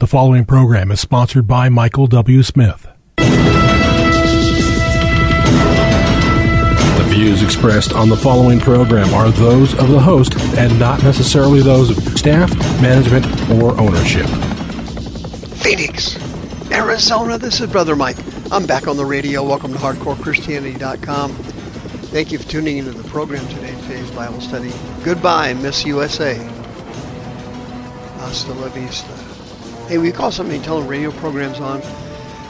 The following program is sponsored by Michael W. Smith. The views expressed on the following program are those of the host and not necessarily those of staff, management, or ownership. Phoenix, Arizona, this is Brother Mike. I'm back on the radio. Welcome to HardcoreChristianity.com. Thank you for tuning into the program today, today's Bible study. Goodbye, Miss USA. Hasta la vista. Hey, we call somebody telling radio programs on.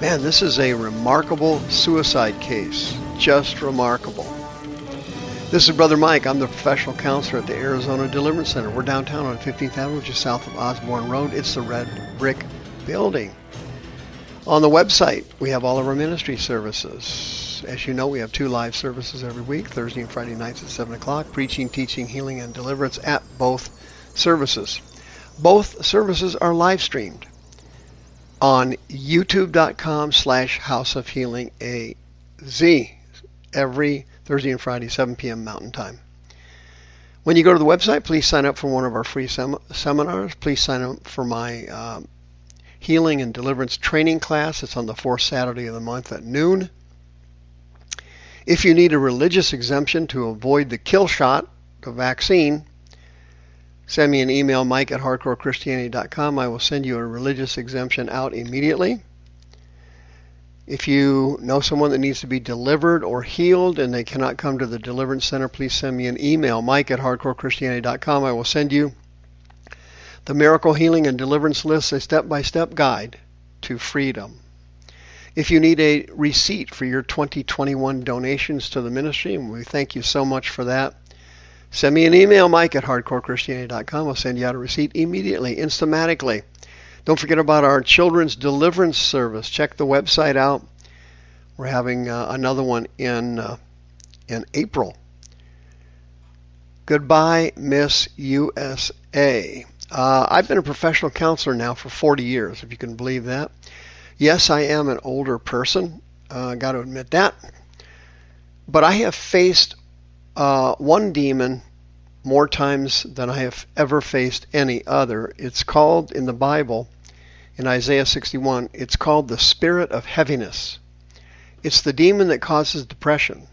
Man, this is a remarkable suicide case. Just remarkable. This is Brother Mike. I'm the professional counselor at the Arizona Deliverance Center. We're downtown on 15th Avenue, just south of Osborn Road. It's the red brick building. On the website, we have all of our ministry services. As you know, we have two live services every week, Thursday and Friday nights at 7 o'clock, preaching, teaching, healing, and deliverance at both services. Both services are live streamed on youtube.com slash house of healing az every Thursday and Friday, 7 p.m. Mountain Time. When you go to the website, please sign up for one of our free sem- seminars. Please sign up for my um, healing and deliverance training class. It's on the fourth Saturday of the month at noon. If you need a religious exemption to avoid the kill shot, the vaccine, Send me an email, mike at hardcorechristianity.com. I will send you a religious exemption out immediately. If you know someone that needs to be delivered or healed and they cannot come to the Deliverance Center, please send me an email, mike at hardcorechristianity.com. I will send you the Miracle Healing and Deliverance List, a step by step guide to freedom. If you need a receipt for your 2021 donations to the ministry, and we thank you so much for that, Send me an email, mike at hardcorechristianity.com. I'll send you out a receipt immediately, instamatically. Don't forget about our children's deliverance service. Check the website out. We're having uh, another one in uh, in April. Goodbye, Miss USA. Uh, I've been a professional counselor now for 40 years, if you can believe that. Yes, I am an older person. Uh, got to admit that. But I have faced uh, one demon more times than I have ever faced any other. It's called in the Bible, in Isaiah 61, it's called the spirit of heaviness. It's the demon that causes depression.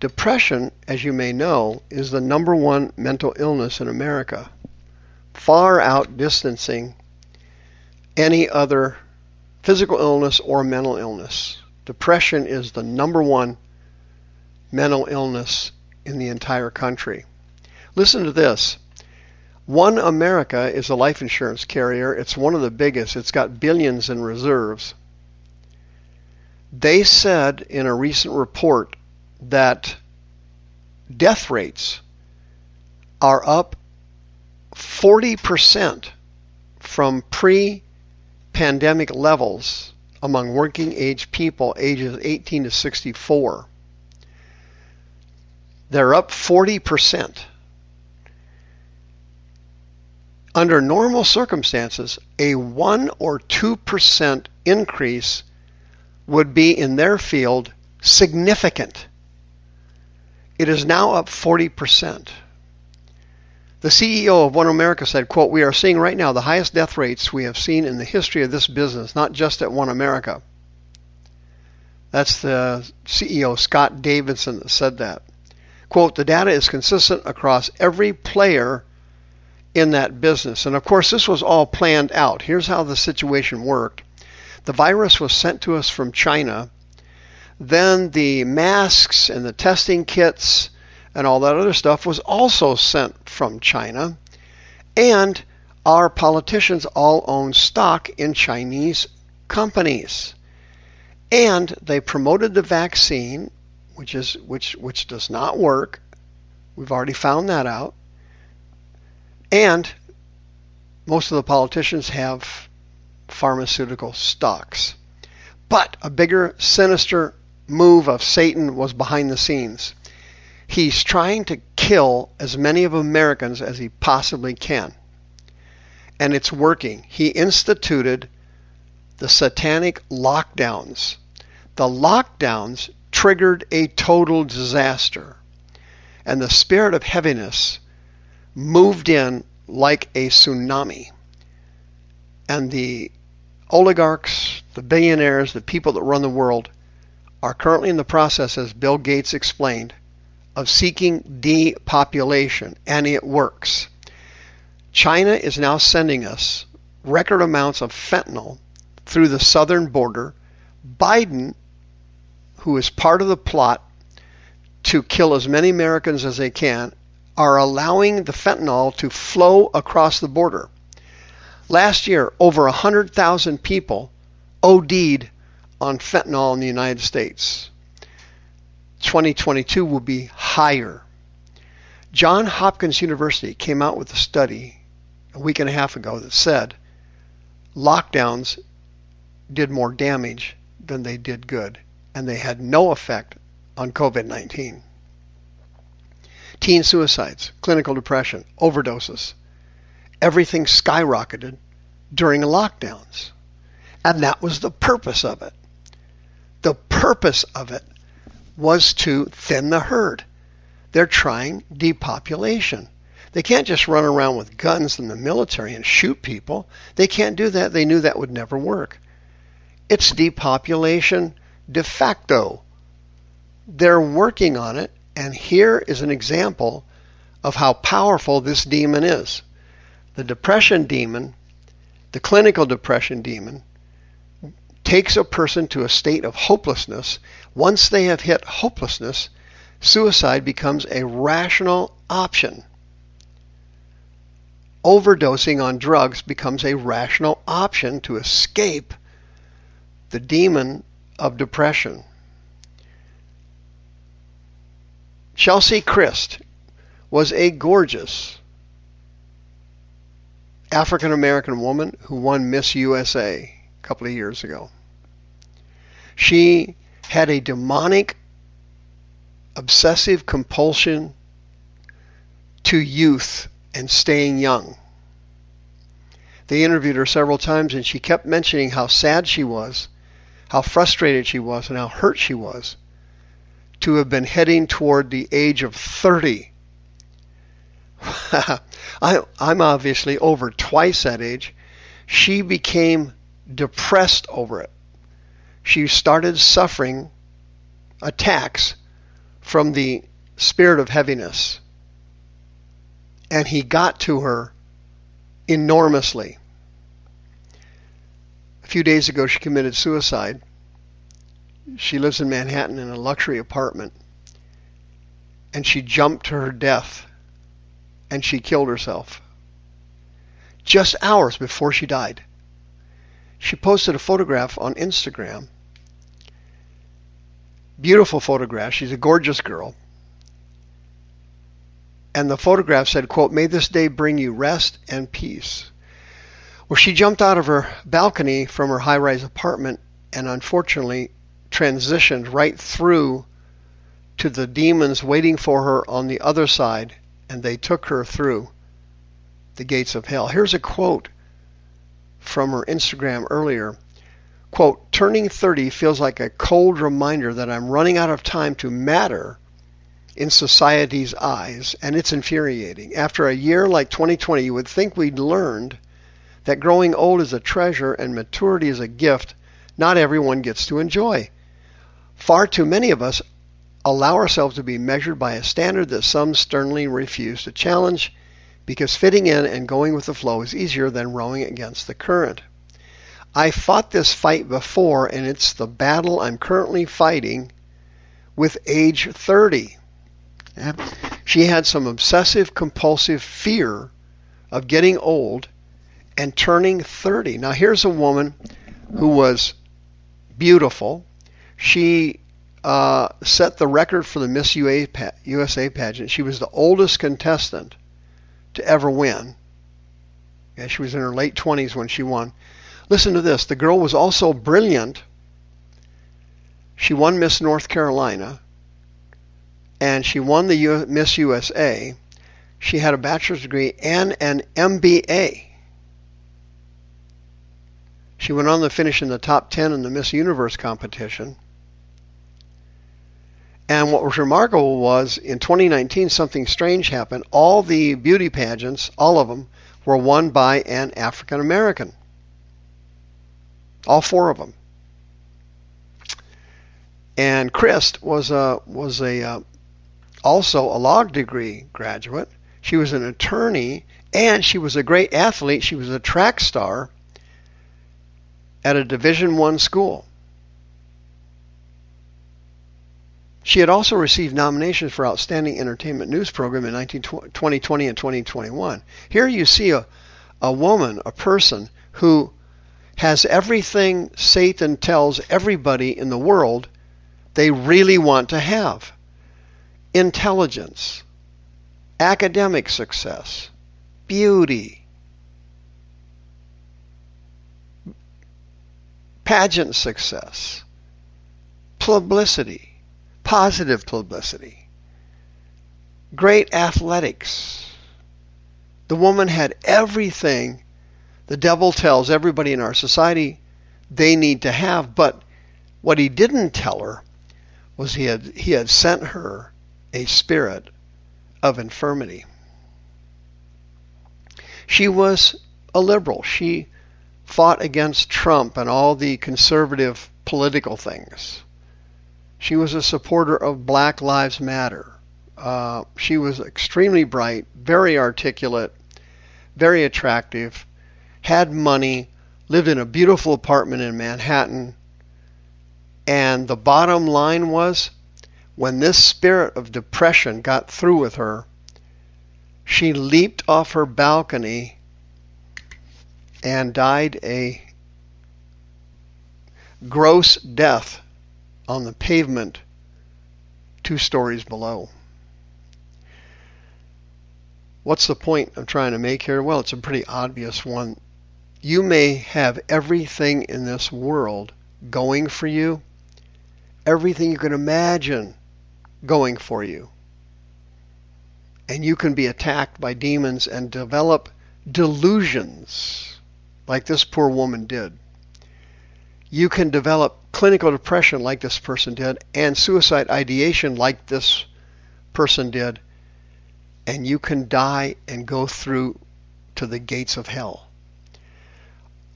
Depression, as you may know, is the number one mental illness in America, far outdistancing any other physical illness or mental illness. Depression is the number one mental illness in the entire country. Listen to this. One America is a life insurance carrier. It's one of the biggest. It's got billions in reserves. They said in a recent report that death rates are up 40% from pre pandemic levels among working age people ages 18 to 64. They're up 40%. Under normal circumstances, a 1 or 2% increase would be in their field significant. It is now up 40%. The CEO of One America said, quote, We are seeing right now the highest death rates we have seen in the history of this business, not just at One America. That's the CEO, Scott Davison, that said that. Quote, the data is consistent across every player in that business. And of course, this was all planned out. Here's how the situation worked the virus was sent to us from China. Then the masks and the testing kits and all that other stuff was also sent from China. And our politicians all own stock in Chinese companies. And they promoted the vaccine which is which which does not work. We've already found that out. And most of the politicians have pharmaceutical stocks. But a bigger, sinister move of Satan was behind the scenes. He's trying to kill as many of Americans as he possibly can. And it's working. He instituted the satanic lockdowns. The lockdowns triggered a total disaster. And the spirit of heaviness moved in like a tsunami. And the oligarchs, the billionaires, the people that run the world are currently in the process, as Bill Gates explained, of seeking depopulation, and it works. China is now sending us record amounts of fentanyl through the southern border. Biden, who is part of the plot to kill as many Americans as they can, are allowing the fentanyl to flow across the border. Last year, over 100,000 people OD'd on fentanyl in the United States. 2022 will be higher. John Hopkins University came out with a study a week and a half ago that said lockdowns did more damage than they did good, and they had no effect on COVID 19. Teen suicides, clinical depression, overdoses, everything skyrocketed during lockdowns. And that was the purpose of it. The purpose of it was to thin the herd. They're trying depopulation. They can't just run around with guns in the military and shoot people. They can't do that. They knew that would never work. It's depopulation de facto. They're working on it, and here is an example of how powerful this demon is. The depression demon, the clinical depression demon, takes a person to a state of hopelessness. Once they have hit hopelessness, suicide becomes a rational option. Overdosing on drugs becomes a rational option to escape the demon of depression. Chelsea Kryst was a gorgeous African American woman who won Miss USA a couple of years ago. She had a demonic, obsessive compulsion to youth and staying young. They interviewed her several times, and she kept mentioning how sad she was, how frustrated she was, and how hurt she was to have been heading toward the age of 30. I, am obviously over twice that age. She became depressed over it she started suffering attacks from the spirit of heaviness. And he got to her enormously. A few days ago, she committed suicide. She lives in Manhattan in a luxury apartment. And she jumped to her death and she killed herself. Just hours before she died. She posted a photograph on Instagram beautiful photograph. She's a gorgeous girl. And the photograph said, quote, May this day bring you rest and peace. Well, she jumped out of her balcony from her high rise apartment and unfortunately transitioned right through to the demons waiting for her on the other side, and they took her through the gates of hell. Here's a quote from her Instagram earlier. Quote, turning 30 feels like a cold reminder that I'm running out of time to matter in society's eyes, and it's infuriating. After a year like 2020, you would think we'd learned that growing old is a treasure and maturity is a gift not everyone gets to enjoy. Far too many of us allow ourselves to be measured by a standard that some sternly refuse to challenge because fitting in and going with the flow is easier than rowing against the current. I fought this fight before, and it's the battle I'm currently fighting with age 30. She had some obsessive compulsive fear of getting old and turning 30. Now, here's a woman who was beautiful. She uh, set the record for the Miss USA pageant. She was the oldest contestant to ever win. Yeah, she was in her late 20s when she won. Listen to this. The girl was also brilliant. She won Miss North Carolina and she won the U- Miss USA. She had a bachelor's degree and an MBA. She went on to finish in the top 10 in the Miss Universe competition. And what was remarkable was in 2019, something strange happened. All the beauty pageants, all of them, were won by an African American. all four of them. And Kryst was a was a uh, also a law degree graduate. She was an attorney and she was a great athlete. She was a track star at a Division 1 school. She had also received nominations for Outstanding Entertainment News Program in 2020 and 2021. Here you see a, a woman, a person who has everything Satan tells everybody in the world they really want to have intelligence, academic success, beauty, pageant success, publicity, positive publicity, great athletics. The woman had everything the devil tells everybody in our society they need to have, but what he didn't tell her was he had he had sent her a spirit of infirmity. She was a liberal. She fought against Trump and all the conservative political things. She was a supporter of Black Lives Matter. Uh, she was extremely bright, very articulate, very attractive, had money, lived in a beautiful apartment in Manhattan. And the bottom line was when this spirit of depression got through with her, she leaped off her balcony and died a gross death on the pavement two stories below. What's the point I'm trying to make here? Well, it's a pretty obvious one. You may have everything in this world going for you, everything you can imagine going for you. And you can be attacked by demons and develop delusions like this poor woman did. You can develop clinical depression like this person did and suicide ideation like this person did. And you can die and go through to the gates of hell.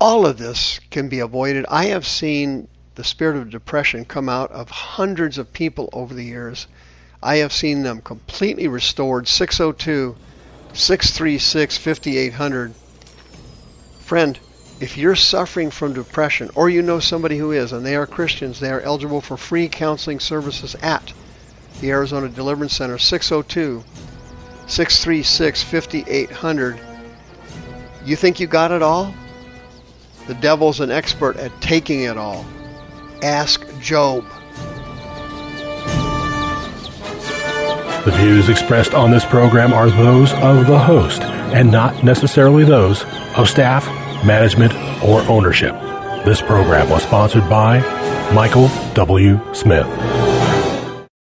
All of this can be avoided. I have seen the spirit of depression come out of hundreds of people over the years. I have seen them completely restored. 602 636 5800. Friend, if you're suffering from depression or you know somebody who is and they are Christians, they are eligible for free counseling services at the Arizona Deliverance Center 602 636 5800. You think you got it all? The devil's an expert at taking it all. Ask Job. The views expressed on this program are those of the host and not necessarily those of staff, management, or ownership. This program was sponsored by Michael W. Smith.